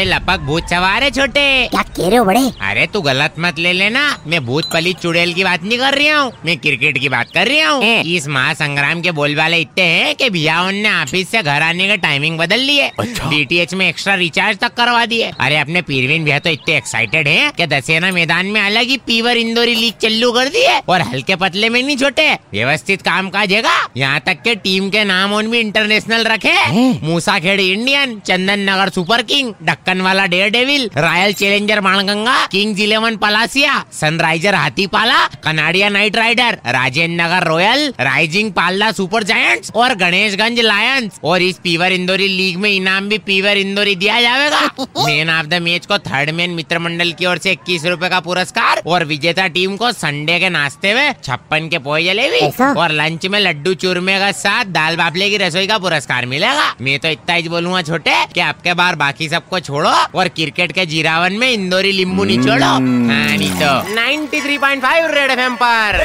पे लपक भूत सवार है छोटे। क्या कह रहे हो बड़े? अरे तू गलत मत ले लेना। मैं भूत पली चुड़ैल की बात नहीं कर रही हूँ। मैं क्रिकेट की बात कर रही हूँ। इस महासंग्राम के बोलबाले इतने हैं कि भैया ने ऑफ़िस से घर आने का टाइमिंग बदल ली है। डीटीएच में एक्स्ट्रा रिचार्ज तक करवा दिए अरे अपने पीरवीन भैया तो इतने एक्साइटेड है की दशहरा मैदान में अलग ही पीवर इंदौरी लीग चालू कर दी है। और हल्के पतले में नहीं छोटे। व्यवस्थित काम काज है यहाँ तक के टीम के नाम उन भी इंटरनेशनल रखे Musa Khedi Indian Chandan Nagar super king Deccan वाला dare devil royal challenger Banganga kings eleven Palasia sunriser Hathipala Kanadia knight rider Rajendra Nagar royal rising Palda super giants और गणेशगंज लायंस और इस पीवर इंदौरी लीग में इनाम भी पीवर इंदौरी दिया जाएगा मैन ऑफ़ द मैच को थर्ड मैन मित्र मंडल की ओर से इक्कीस रूपए का पुरस्कार और विजेता टीम को संडे के नाश्ते में छप्पन के पोए जलेबी और लंच में लड्डू चूरमे का साथ दाल बाफले की रसोई का पुरस्कार मिलेगा मैं तो इतना ही बोलूँगा छोटे कि आपके बार बाकी सबको छोड़ो और क्रिकेट के जीरावन में इंदौरी लिंबू निचोड़ो हाँ नहीं तो। 93.5 रेड एफएम पर।